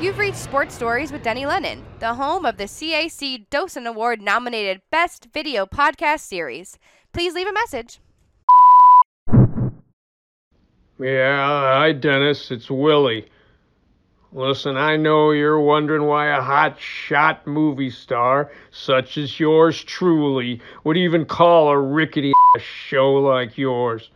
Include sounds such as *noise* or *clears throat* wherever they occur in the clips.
You've reached Sports Stories with Denny Lennon, the home of the CAC Dosen Award nominated Best Video Podcast Series. Please leave a message. Yeah, hi, Dennis. It's Willie. Listen, I know you're wondering why a hot shot movie star such as yours truly would even call a rickety show like yours.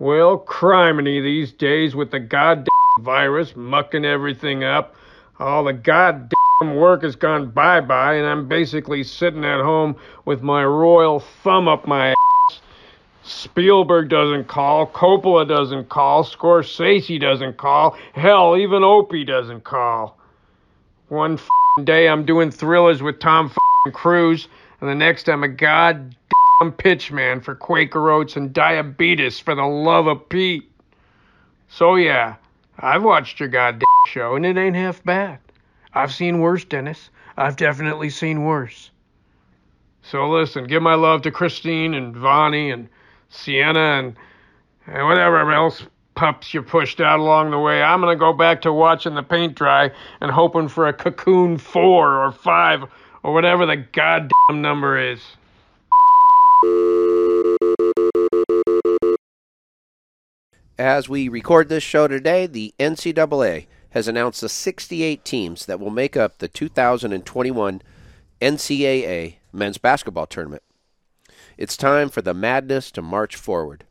Well, criminy these days with the goddamn virus mucking everything up, all the goddamn work has gone bye bye, and I'm basically sitting at home with my royal thumb up my ass. Spielberg doesn't call, Coppola doesn't call, Scorsese doesn't call, hell, even Opie doesn't call. One day I'm doing thrillers with Tom Cruise, and the next I'm a goddamn pitchman for Quaker Oats and diabetes for the love of Pete. So yeah, I've watched your goddamn show, and it ain't half bad. I've seen worse, Dennis. I've definitely seen worse. So listen, give my love to Christine and Vonnie and Sienna and, and whatever else pups you pushed out along the way. I'm going to go back to watching the paint dry and hoping for a cocoon four or five or whatever the goddamn number is. As we record this show today, the NCAA has announced the 68 teams that will make up the 2021 NCAA men's basketball tournament. It's time for the madness to march forward.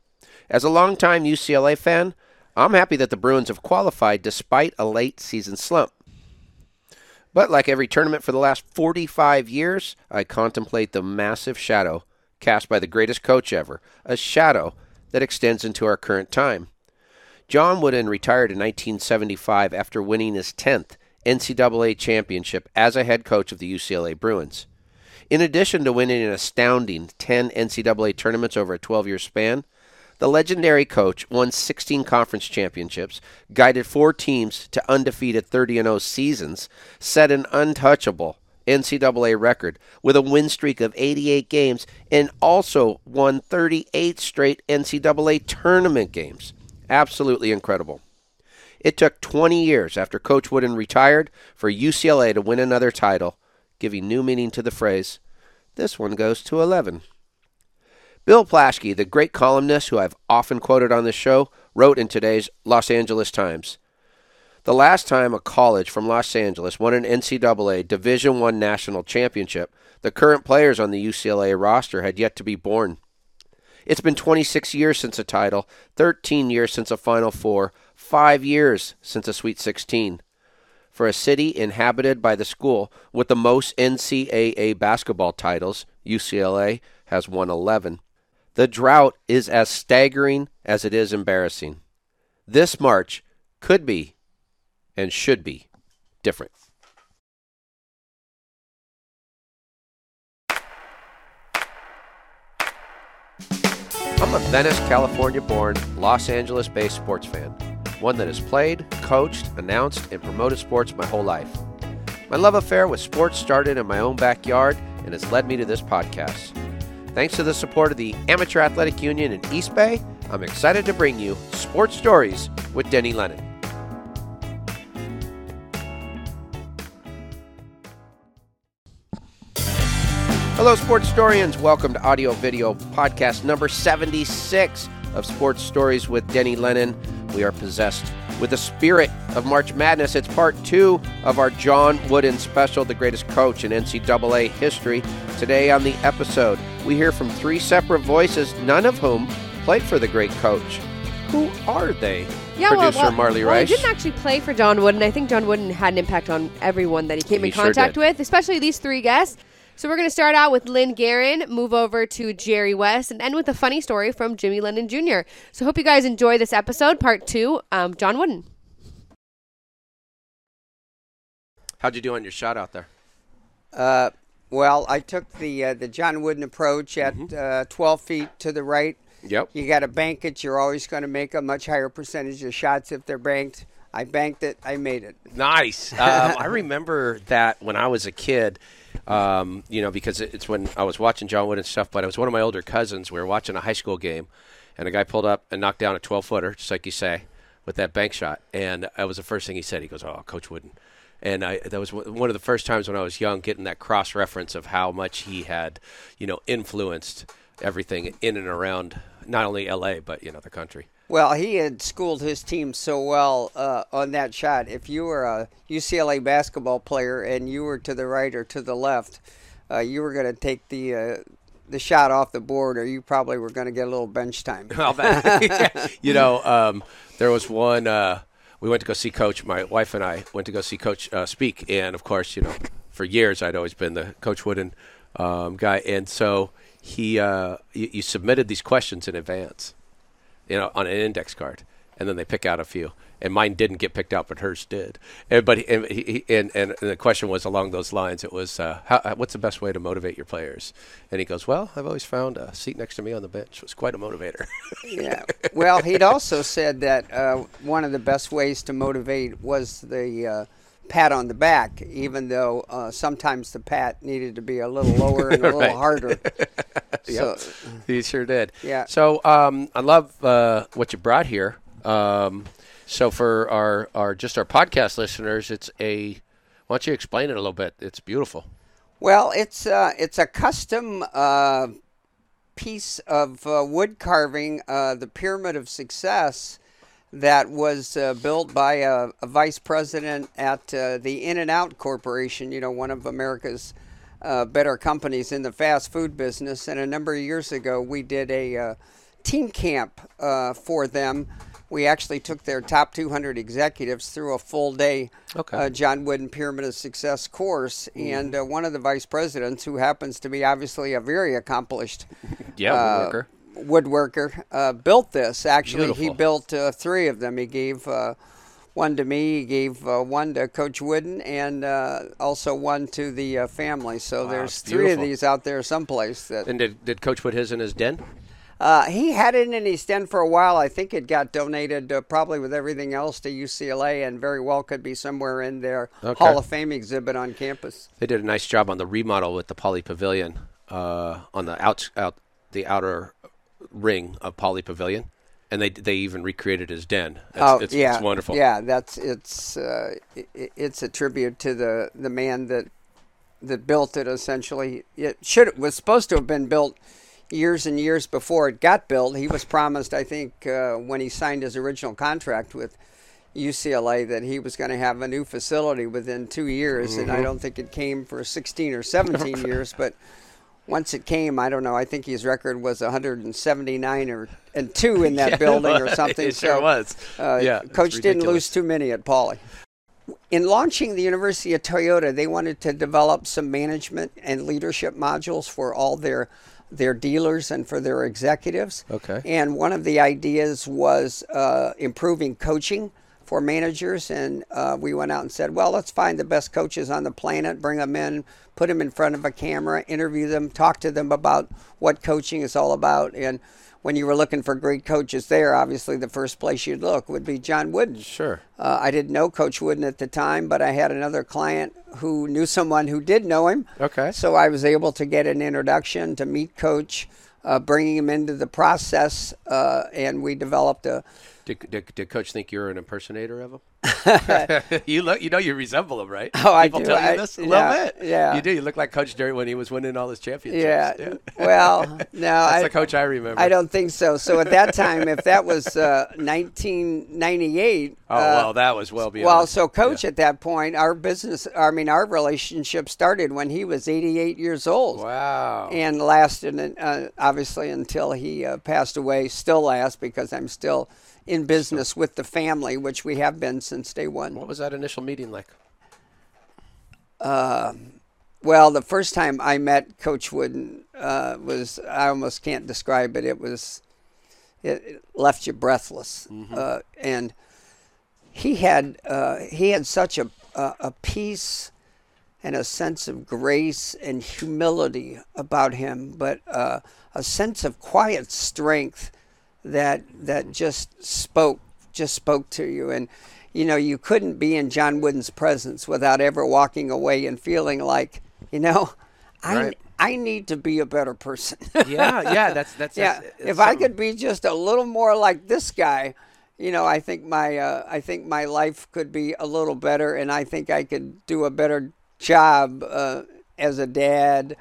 As a longtime UCLA fan, I'm happy that the Bruins have qualified despite a late season slump. But like every tournament for the last 45 years, I contemplate the massive shadow cast by the greatest coach ever, a shadow that extends into our current time. John Wooden retired in 1975 after winning his 10th NCAA championship as a head coach of the UCLA Bruins. In addition to winning an astounding 10 NCAA tournaments over a 12 year span, the legendary coach won 16 conference championships, guided four teams to undefeated 30 0 seasons, set an untouchable NCAA record with a win streak of 88 games, and also won 38 straight NCAA tournament games. Absolutely incredible. It took 20 years after Coach Wooden retired for UCLA to win another title, giving new meaning to the phrase, this one goes to 11. Bill Plaschke, the great columnist who I've often quoted on this show, wrote in today's Los Angeles Times. The last time a college from Los Angeles won an NCAA Division I national championship, the current players on the UCLA roster had yet to be born. It's been 26 years since a title, 13 years since a Final Four, 5 years since a Sweet 16. For a city inhabited by the school with the most NCAA basketball titles, UCLA has won 11. The drought is as staggering as it is embarrassing. This March could be and should be different. I'm a Venice, California born, Los Angeles based sports fan, one that has played, coached, announced, and promoted sports my whole life. My love affair with sports started in my own backyard and has led me to this podcast. Thanks to the support of the Amateur Athletic Union in East Bay, I'm excited to bring you Sports Stories with Denny Lennon. Hello, sports historians. Welcome to audio video podcast number 76 of Sports Stories with Denny Lennon. We are possessed with the spirit of March Madness. It's part two of our John Wooden special, The Greatest Coach in NCAA History. Today on the episode, we hear from three separate voices, none of whom played for the great coach. Who are they? Yeah, Producer well, well, Marley well, Rice. he didn't actually play for John Wooden. I think John Wooden had an impact on everyone that he came He in sure contact did. with, especially these three guests. So we're going to start out with Lynn Guerin, move over to Jerry West, and end with a funny story from Jimmy Lennon Jr. So hope you guys enjoy this episode, part two. Um, John Wooden. How'd you do on your shot out there? Uh, well, I took the uh, the John Wooden approach at uh, 12 feet to the right. Yep. You got to bank it. You're always going to make a much higher percentage of shots if they're banked. I banked it. I made it. Nice. *laughs* Um, I remember that when I was a kid. Um, you know, because it's when I was watching John Wooden stuff. But it was one of my older cousins. We were watching a high school game, and a guy pulled up and knocked down a 12 footer, just like you say, with that bank shot. And that was the first thing he said. He goes, "Oh, Coach Wooden." and I that was one of the first times when I was young getting that cross reference of how much he had, you know, influenced everything in and around not only L.A. but you know the country. Well, he had schooled his team so well uh, on that shot. If you were a UCLA basketball player and you were to the right or to the left, uh, you were going to take the uh, the shot off the board, or you probably were going to get a little bench time. *laughs* You know, um, there was one. Uh, we went to go see Coach. My wife and I went to go see Coach uh, speak, and of course, you know, for years I'd always been the Coach Wooden um, guy, and so he, uh, you, you submitted these questions in advance, you know, on an index card, and then they pick out a few and mine didn't get picked out, but hers did. And, but and, he, and, and the question was along those lines. It was, uh, how, uh, what's the best way to motivate your players? And he goes, well, I've always found a seat next to me on the bench was quite a motivator. yeah. Well, he'd also said that uh, one of the best ways to motivate was the uh, pat on the back, even though uh, sometimes the pat needed to be a little lower and a *laughs* little harder. *laughs* yep, So, he sure did. Yeah. So um, I love uh, what you brought here. Um, so for our, our just our podcast listeners, it's a. Why don't you explain it a little bit? It's beautiful. Well, it's uh, it's a custom uh, piece of uh, wood carving, uh, the Pyramid of Success, that was uh, built by a, a vice president at uh, the In-N-Out Corporation. You know, one of America's uh, better companies in the fast food business. And a number of years ago, we did a uh, team camp uh, for them. We actually took their top 200 executives through a full day Okay. uh, John Wooden Pyramid of Success course. And uh, one of the vice presidents, who happens to be obviously a very accomplished Yeah, uh, woodworker. uh, built this. Actually, he built uh, three of them. He gave uh, one to me, he gave uh, one to Coach Wooden, and uh, also one to the uh, family. So Wow, there's three of these out there someplace that And did, did Coach put his in his den? uh, he had it in his den for a while. I think it got donated, uh, probably with everything else, to UCLA, and very well could be somewhere in their Okay. Hall of Fame exhibit on campus. They did a nice job on the remodel with the Pauley Pavilion uh, on the out, out the outer ring of Pauley Pavilion, and they they even recreated his den. It's, oh it's, yeah, it's wonderful. Yeah, that's it's uh, i i- it's a tribute to the the man that that built it. Essentially, it should was supposed to have been built years and years before it got built. He was promised, I think, uh, when he signed his original contract with UCLA, that he was going to have a new facility within two years, and Mm-hmm. I don't think it came for 16 or 17 *laughs* years, but. Once it came, I don't know. I think his record was 179 or and two in *laughs* that Yeah, building or something. It sure so, was. uh, Yeah, coach didn't lose too many at Pauley. In launching the University of Toyota, they wanted to develop some management and leadership modules for all their their dealers and for their executives. Okay. And one of the ideas was uh, improving coaching for managers. And uh, we went out and said, well, let's find the best coaches on the planet, bring them in, put them in front of a camera, interview them, talk to them about what coaching is all about. And when you were looking for great coaches there, obviously the first place you'd look would be John Wooden. Sure. Uh, I didn't know Coach Wooden at the time, but I had another client who knew someone who did know him. Okay. So I was able to get an introduction to meet Coach, uh, bringing him into the process, uh, and we developed a. Did, did, did Coach think you're an impersonator of him? *laughs* *laughs* you look, you know, you resemble him, right? Oh, I People do. tell you I- this a yeah, little bit. yeah. you do. You look like Coach Jerry when he was winning all his championships. Yeah. *laughs* Well, no, That's I, the coach I remember. I don't think so. So at that time, if that was uh, 1998. Oh uh, well, that was well beyond. Well, so coach at that point, our business, I mean, our relationship started when he was 88 years old. wow. and lasted uh, obviously until he uh, passed away. Still lasts because I'm still in business with the family, which we have been since day one. what was that initial meeting like? Well, the first time I met Coach Wooden uh, was I almost can't describe it. It was it it left you breathless, uh, and he had uh, he had such a, a a peace and a sense of grace and humility about him, but uh, a sense of quiet strength that that just spoke just spoke to you and you know you couldn't be in John Wooden's presence without ever walking away and feeling like you know I Right. I need to be a better person. *laughs* Yeah, yeah. That's that's yeah, that's- if it's I could be just a little more like this guy, you know, I think my uh, I think my life could be a little better, and I think I could do a better job uh, as a dad.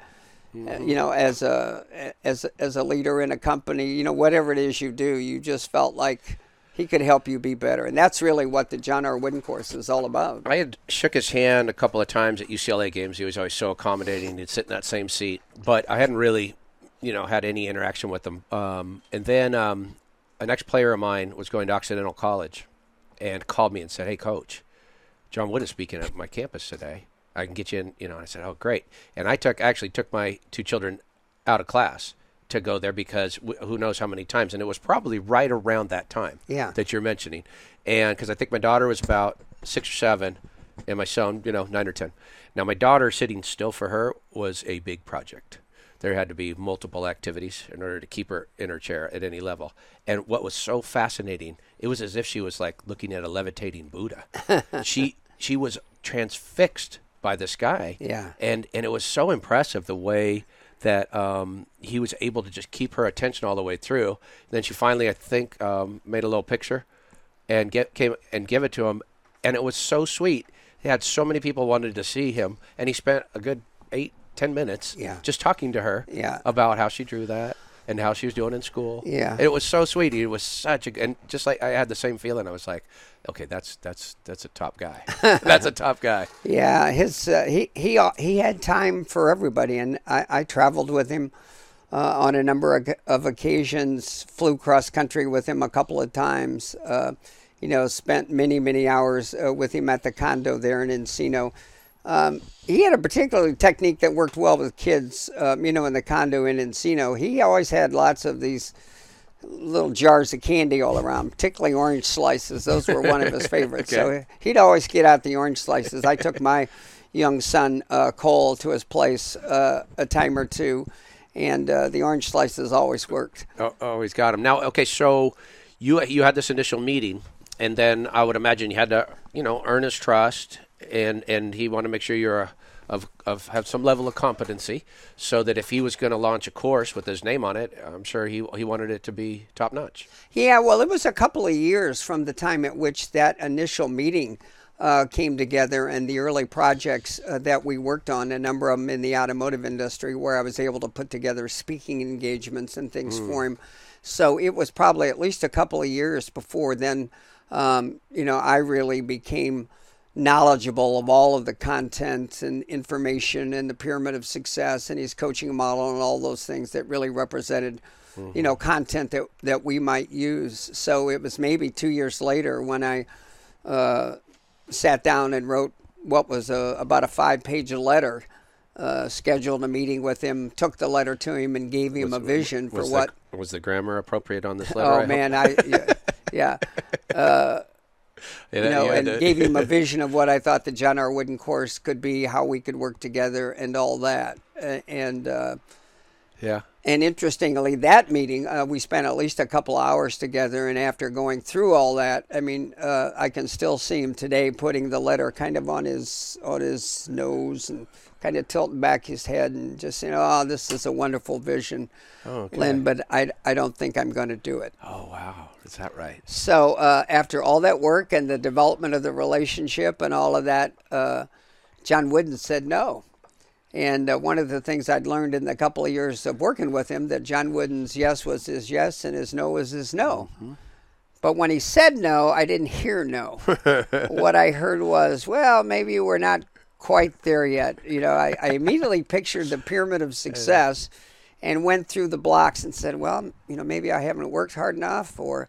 Uh, you know, as a as as a leader in a company, you know, whatever it is you do, you just felt like he could help you be better, and that's really what the John R. Wooden course is all about. I had shook his hand a couple of times at UCLA games. He was always so accommodating. He'd sit in that same seat, but I hadn't really, you know, had any interaction with him. Um, and then um, an ex-player of mine was going to Occidental College, and called me and said, "Hey, coach, John Wooden is speaking at my campus today. I can get you in." You know, and I said, "Oh, great." And I took actually took my two children out of class to go there because wh- who knows how many times, and it was probably right around that time Yeah. that you're mentioning, and because I think my daughter was about six or seven, and my son, you know, nine or ten. Now my daughter sitting still for her was a big project. There had to be multiple activities in order to keep her in her chair at any level. And what was so fascinating, it was as if she was like looking at a levitating Buddha. *laughs* she she was transfixed by this guy. Yeah. And and it was so impressive the way that um, he was able to just keep her attention all the way through. then she finally, I think, um, made a little picture and get came and give it to him, and it was so sweet. He had so many people wanted to see him, and he spent a good eight ten minutes Yeah. just talking to her Yeah. about how she drew that and how she was doing in school. Yeah. it was so sweet. It was such a and just like I had the same feeling. I was like, okay, that's that's that's a top guy. *laughs* that's a top guy. Yeah, his uh, he he uh, he had time for everybody, and I, I traveled with him uh, on a number of, of occasions. Flew cross country with him a couple of times. Uh, you know, spent many many hours uh, with him at the condo there in Encino. Um, he had a particular technique that worked well with kids. Um, you know, in the condo in Encino, he always had lots of these little jars of candy all around, particularly orange slices. Those were one of his *laughs* favorites. So he'd always get out the orange slices. I took my young son uh, Cole to his place uh, a time or two, and uh, the orange slices always worked. Oh, oh, got him now. Okay, so you you had this initial meeting, and then I would imagine you had to you know earn his trust, and and he wanted to make sure you're a, of of have some level of competency, so that if he was going to launch a course with his name on it, I'm sure he he wanted it to be top notch. Yeah, well, it was a couple of years from the time at which that initial meeting uh, came together and the early projects uh, that we worked on, a number of them in the automotive industry, where I was able to put together speaking engagements and things for him. So it was probably at least a couple of years before then, um, you know, I really became knowledgeable of all of the content and information and the pyramid of success and his coaching model and all those things that really represented you know content that that we might use so it was maybe two years later when i uh, sat down and wrote what was a, about a five page letter uh, scheduled a meeting with him took the letter to him and gave him a vision for Was what was the grammar appropriate on this *laughs* letter? I oh hope? man i yeah, yeah Yeah, *laughs* *laughs* you know, you and gave him a *laughs* vision of what I thought the John R. Wooden course could be, how we could work together, and all that. And uh, yeah. and interestingly, that meeting uh, we spent at least a couple hours together. And after going through all that, I mean, uh, I can still see him today putting the letter kind of on his on his nose and kind of tilting back his head and just saying, "Oh, this is a wonderful vision, okay. Lynn." But I I don't think I'm going to do it. Oh wow, is that right? So uh, after all that work and the development of the relationship and all of that, uh, John Wooden said no. And uh, one of the things I'd learned in the couple of years of working with him that John Wooden's yes was his yes and his no was his no. But when he said no, I didn't hear no. *laughs* what I heard was, well, maybe we're not quite there yet. You know, I, I immediately pictured the pyramid of success and went through the blocks and said, well, you know, maybe I haven't worked hard enough or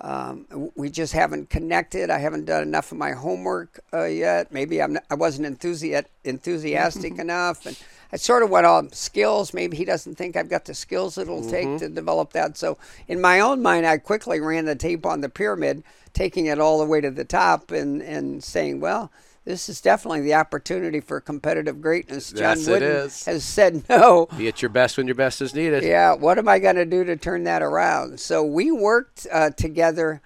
um, we just haven't connected. I haven't done enough of my homework uh, yet. Maybe I'm not, I wasn't enthusi- enthusiastic enough. And I sort of went on skills. Maybe he doesn't think I've got the skills it'll take to develop that. So in my own mind, I quickly ran the tape on the pyramid, taking it all the way to the top and, and saying, well, this is definitely the opportunity for competitive greatness. John Yes, Wooden has said *laughs* no. Be at your best when your best is needed. Yeah, what am I going to do to turn that around? So we worked uh, together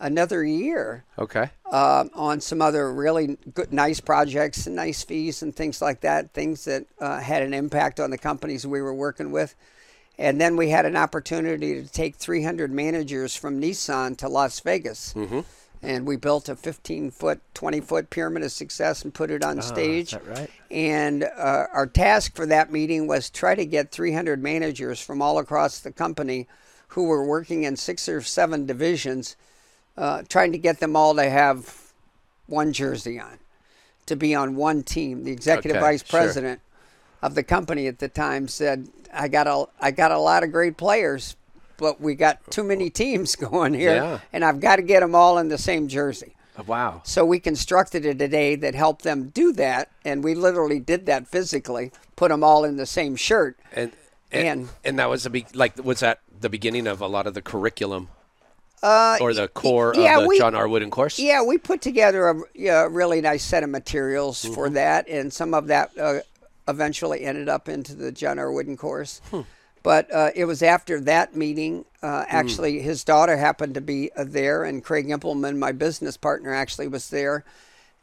another year Okay. uh, on some other really good, nice projects and nice fees and things like that, things that uh, had an impact on the companies we were working with. And then we had an opportunity to take 300 managers from Nissan to Las Vegas. Mm-hmm. And we built a 15 foot, 20 foot pyramid of success and put it on stage. Ah, that right? And uh, our task for that meeting was try to get 300 managers from all across the company who were working in six or seven divisions, uh, trying to get them all to have one jersey on, to be on one team. The executive Okay, vice sure. president of the company at the time said, "I got a I got a lot of great players, but we got too many teams *laughs* going here, Yeah. and I've got to get them all in the same jersey." Wow. So we constructed a today that helped them do that, and we literally did that physically, put them all in the same shirt. And and, And- and that was the be- like was that the beginning of a lot of the curriculum Uh, or the core yeah, of the we- John R. Wooden course? Yeah, we put together a yeah, really nice set of materials Mm-hmm. for that, and some of that uh, eventually ended up into the John R. Wooden course. Hmm. But uh, it was after that meeting. Uh, Hmm. actually, his daughter happened to be uh, there, and Craig Impelman, my business partner, actually was there.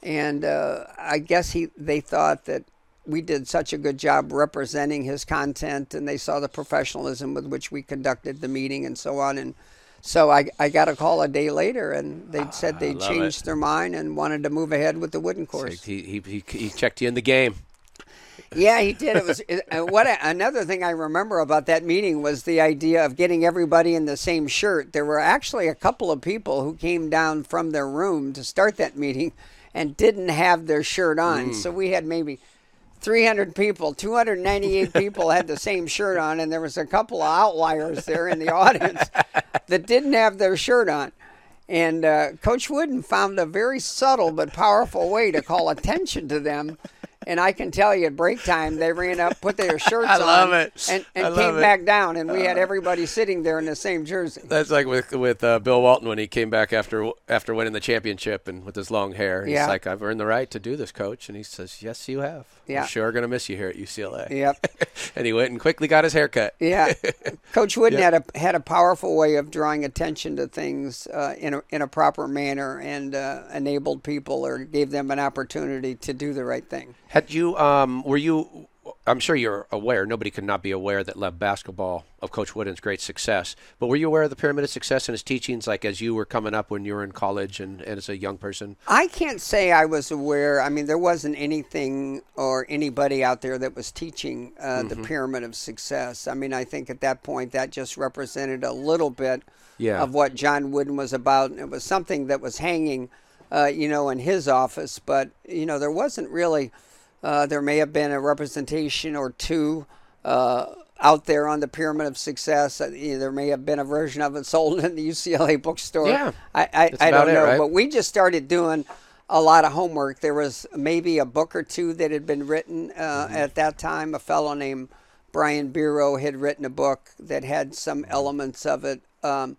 And uh, I guess he they thought that we did such a good job representing his content, and they saw the professionalism with which we conducted the meeting and so on. And so I, I got a call a day later, and they said they Ah, changed it. their mind and wanted to move ahead with the wooden course. he, he, he, he checked you in the game. Yeah, he did. It was it, uh, what I, another thing I remember about that meeting was the idea of getting everybody in the same shirt. There were actually a couple of people who came down from their room to start that meeting and didn't have their shirt on. So we had maybe 300 people, 298 people had the same shirt on, and there was a couple of outliers there in the audience *laughs* that didn't have their shirt on. And uh, Coach Wooden found a very subtle but powerful way to call attention to them. And I can tell you, at break time, they ran up, put their *laughs* shirts I love on, it. and, and love came it. back down, and we had everybody sitting there in the same jersey. That's like with with uh, Bill Walton when he came back after after winning the championship and with his long hair. He's Yeah. like, "I've earned the right to do this, coach." And he says, "Yes, you have. Yeah. We're sure gonna miss you here at UCLA." Yep. *laughs* and he went and quickly got his hair cut. Yeah, *laughs* Coach Wooden Yeah. had a had a powerful way of drawing attention to things uh, in a in a proper manner and uh, enabled people or gave them an opportunity to do the right thing. Had you? Um, were you? I'm sure you're aware. Nobody could not be aware that love basketball of Coach Wooden's great success. But were you aware of the pyramid of success and his teachings, like as you were coming up when you were in college and, and as a young person? I can't say I was aware. I mean, there wasn't anything or anybody out there that was teaching uh, the pyramid of success. I mean, I think at that point that just represented a little bit Yeah. of what John Wooden was about. And it was something that was hanging, uh, you know, in his office. But, you know, there wasn't really, uh, there may have been a representation or two. Uh, out there on the pyramid of success, Uh, there may have been a version of it sold *laughs* in the UCLA bookstore. Yeah. I, I, I don't it, know, right? but we just started doing a lot of homework. There was maybe a book or two that had been written uh, Mm-hmm. at that time. A fellow named Brian Biro had written a book that had some elements of it. Um,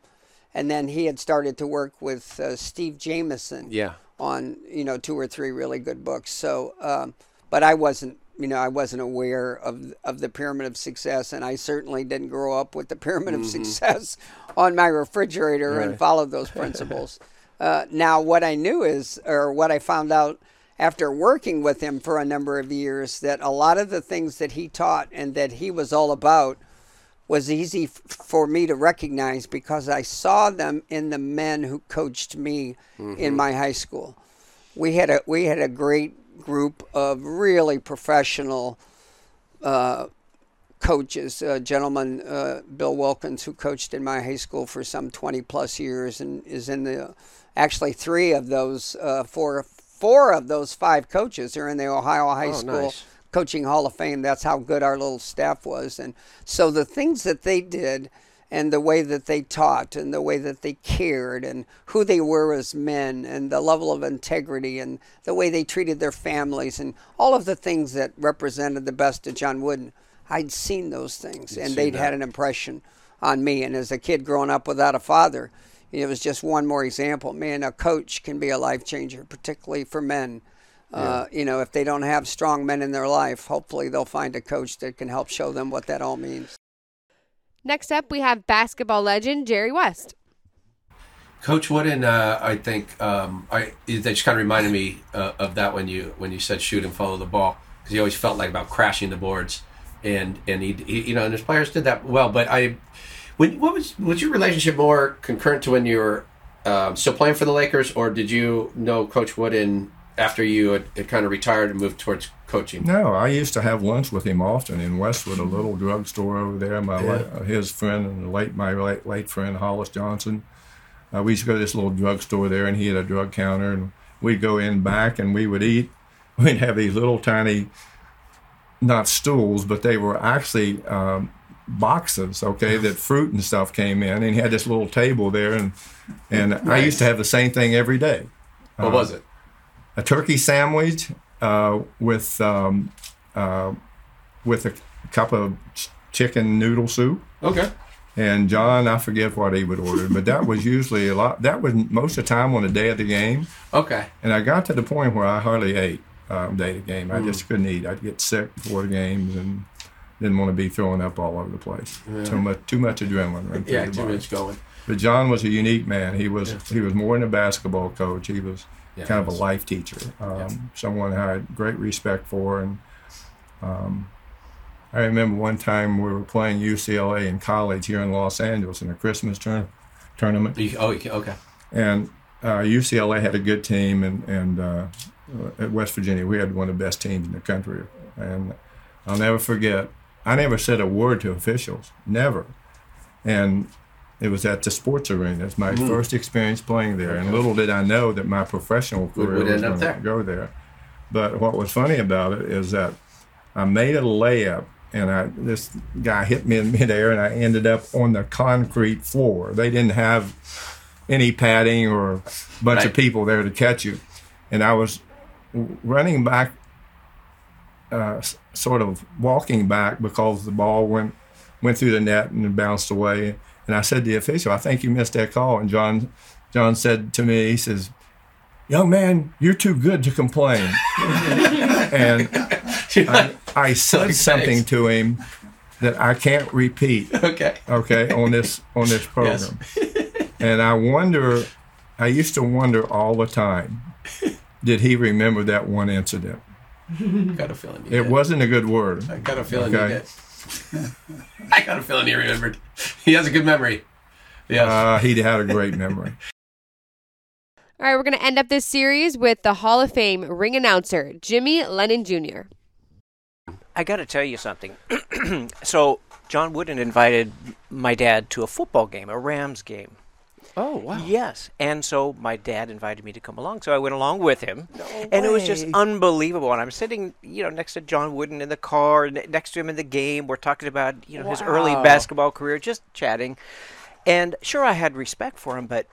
and then he had started to work with uh, Steve Jamison Yeah. on, you know, two or three really good books. So, um, but I wasn't, you know, I wasn't aware of of the pyramid of success, and I certainly didn't grow up with the pyramid of success *laughs* on my refrigerator and Right. followed those principles. uh, now, what I knew is, or what I found out after working with him for a number of years, that a lot of the things that he taught and that he was all about was easy f- for me to recognize because I saw them in the men who coached me in my high school. We had a we had a great group of really professional uh, coaches. A gentleman, uh, Bill Wilkins, who coached in my high school for some 20 plus years and is in the actually three of those uh, four four of those five coaches are in the Ohio High Oh, School nice. Coaching Hall of Fame. That's how good our little staff was. And so the things that they did and the way that they taught and the way that they cared and who they were as men and the level of integrity and the way they treated their families and all of the things that represented the best of John Wooden. I'd seen those things and they'd that. had an impression on me. And as a kid growing up without a father, it was just one more example. Man, a coach can be a life changer, particularly for men. Uh, you know, if they don't have strong men in their life, hopefully they'll find a coach that can help show them what that all means. Next up, we have basketball legend Jerry West. Coach Wooden, uh, I think um, I that just kind of reminded me uh, of that when you when you said shoot and follow the ball because he always felt like about crashing the boards and and he, he you know and his players did that well. But I, when what was was your relationship more concurrent to when you were um, still playing for the Lakers, or did you know Coach Wooden after you had, had kind of retired and moved towards coaching? No, I used to have lunch with him often in Westwood, a little drugstore over there. My Yeah. la- his friend and late my late, late friend Hollis Johnson. Uh, we used to go to this little drugstore there, and he had a drug counter, and we'd go in back and we would eat. *laughs* We'd have these little tiny, not stools, but they were actually um, boxes. Okay, *laughs* that fruit and stuff came in, and he had this little table there, and and I used to have the same thing every day What was it? A turkey sandwich uh, with um, uh, with a cup of ch- chicken noodle soup. Okay. And John, I forget what he would order, but that was usually a lot. That was most of the time on the day of the game. Okay. And I got to the point where I hardly ate um, day of the game. I just couldn't eat. I'd get sick before the games and didn't want to be throwing up all over the place. Too much, too much adrenaline. Yeah, too much going. But John was a unique man. He was he was more than a basketball coach. He was Yeah, kind of a life teacher. Um, Someone I had great respect for. And um, I remember one time we were playing UCLA in college here in Los Angeles in a Christmas tour- tournament, oh, okay. and uh, UCLA had a good team, and and uh, at West Virginia we had one of the best teams in the country. And I'll never forget. I never said a word to officials, never. And it was at the sports arena. It's my first experience playing there, and little did I know that my professional career would was end up going there. to go there. But what was funny about it is that I made a layup, and I this guy hit me in midair, and I ended up on the concrete floor. They didn't have any padding or a bunch Right. of people there to catch you, and I was running back, uh, sort of walking back because the ball went went through the net and bounced away. And I said to the official, "I think you missed that call." And John John said to me, he says, "Young man, you're too good to complain." *laughs* and I, I said something to him that I can't repeat. Okay. Okay, on this on this *laughs* program, yes. and I wonder. I used to wonder all the time. Did he remember that one incident? Got a feeling you It did. wasn't a good word. I got a feeling Okay. You *laughs* did. I got a feeling he remembered. He has a good memory. Yes. Uh, he had a great memory. *laughs* All right, we're going to end up this series with the Hall of Fame ring announcer, Jimmy Lennon Jr. I got to tell you something. *clears throat* so John Wooden invited my dad to a football game, a Rams game. Oh wow. Yes, and so my dad invited me to come along, so I went along with him, and it was just unbelievable. And I'm sitting, you know, next to John Wooden in the car, ne- next to him in the game. We're talking about, you know, his early basketball career, just chatting. And sure, I had respect for him, but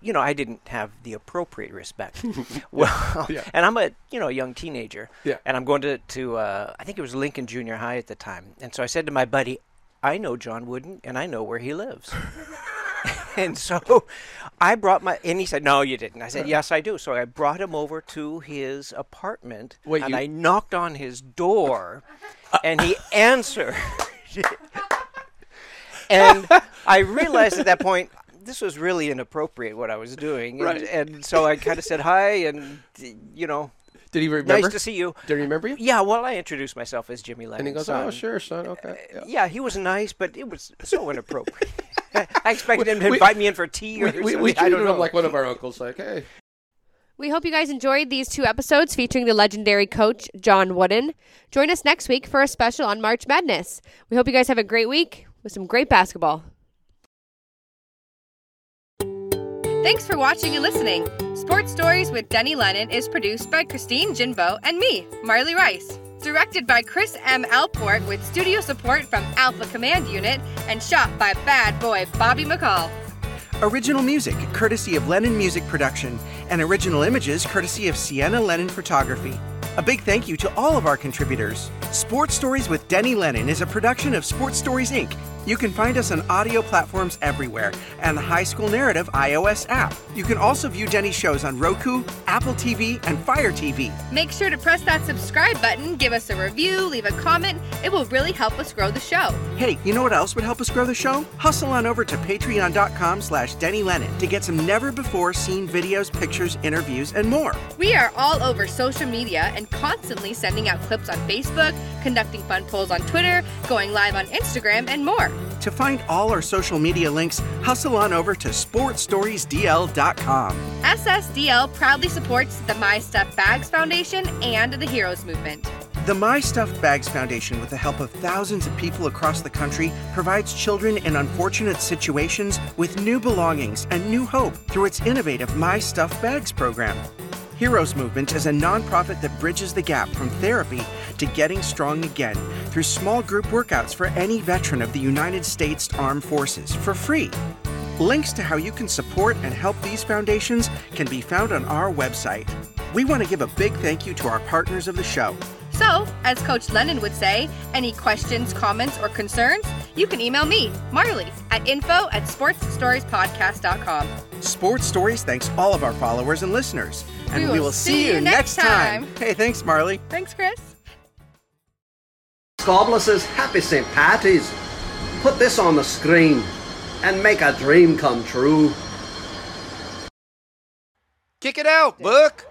you know, I didn't have the appropriate respect. *laughs* *laughs* well, Yeah. and I'm a you know young teenager, Yeah. and I'm going to to uh, I think it was Lincoln Junior High at the time, and so I said to my buddy, I know John Wooden, and I know where he lives. *laughs* *laughs* and so I brought my, and he said, No, you didn't. I said, Yes, I do. So I brought him over to his apartment, Wait, and you- I knocked on his door, *laughs* and he answered. *laughs* and I realized at that point this was really inappropriate what I was doing, and, Right. and so I kind of said hi, and you know, Did he remember? nice to see you. Did he remember you? Yeah, well, I introduced myself as Jimmy Lennon. And he goes, "Oh, sure, son. Okay." Yeah. Yeah, he was nice, but it was so inappropriate. *laughs* I expected him to We- invite me in for tea or We, we, something. we I treated don't know. him like one of our uncles. Like, hey. We hope you guys enjoyed these two episodes featuring the legendary coach, John Wooden. Join us next week for a special on March Madness. We hope you guys have a great week with some great basketball. Thanks for watching and listening. Sports Stories with Denny Lennon is produced by Christine Jinbo and me, Marley Rice. Directed by Chris M. Alport with studio support from Alpha Command Unit and shot by bad boy Bobby McCall. Original music courtesy of Lennon Music Production, and original images courtesy of Sienna Lennon Photography. A big thank you to all of our contributors. Sports Stories with Denny Lennon is a production of Sports Stories Inc. You can find us on audio platforms everywhere and the High School Narrative iOS app. You can also view Denny's shows on Roku, Apple TV, and Fire TV. Make sure to press that subscribe button, give us a review, leave a comment. It will really help us grow the show. Hey, you know what else would help us grow the show? Hustle on over to patreon.com slash Denny Lennon to get some never-before-seen videos, pictures, interviews, and more. We are all over social media and constantly sending out clips on Facebook, conducting fun polls on Twitter, going live on Instagram, and more. To find all our social media links, hustle on over to sportstoriesdl.com. SSDL proudly supports the My Stuff Bags Foundation and the Heroes Movement. The My Stuff Bags Foundation, with the help of thousands of people across the country, provides children in unfortunate situations with new belongings and new hope through its innovative My Stuff Bags program. Heroes Movement is a nonprofit that bridges the gap from therapy to getting strong again through small group workouts for any veteran of the United States Armed Forces for free. Links to how you can support and help these foundations can be found on our website. We want to give a big thank you to our partners of the show. So, as Coach Lennon would say, any questions, comments, or concerns, you can email me, Marley, at info at sportsstoriespodcast.com. Sports Stories thanks all of our followers and listeners. And We will see you next time. Hey, thanks, Marley. Thanks, Chris. Scobler says, Happy St. Patty's. Put this on the screen and make a dream come true. Kick it out, Book.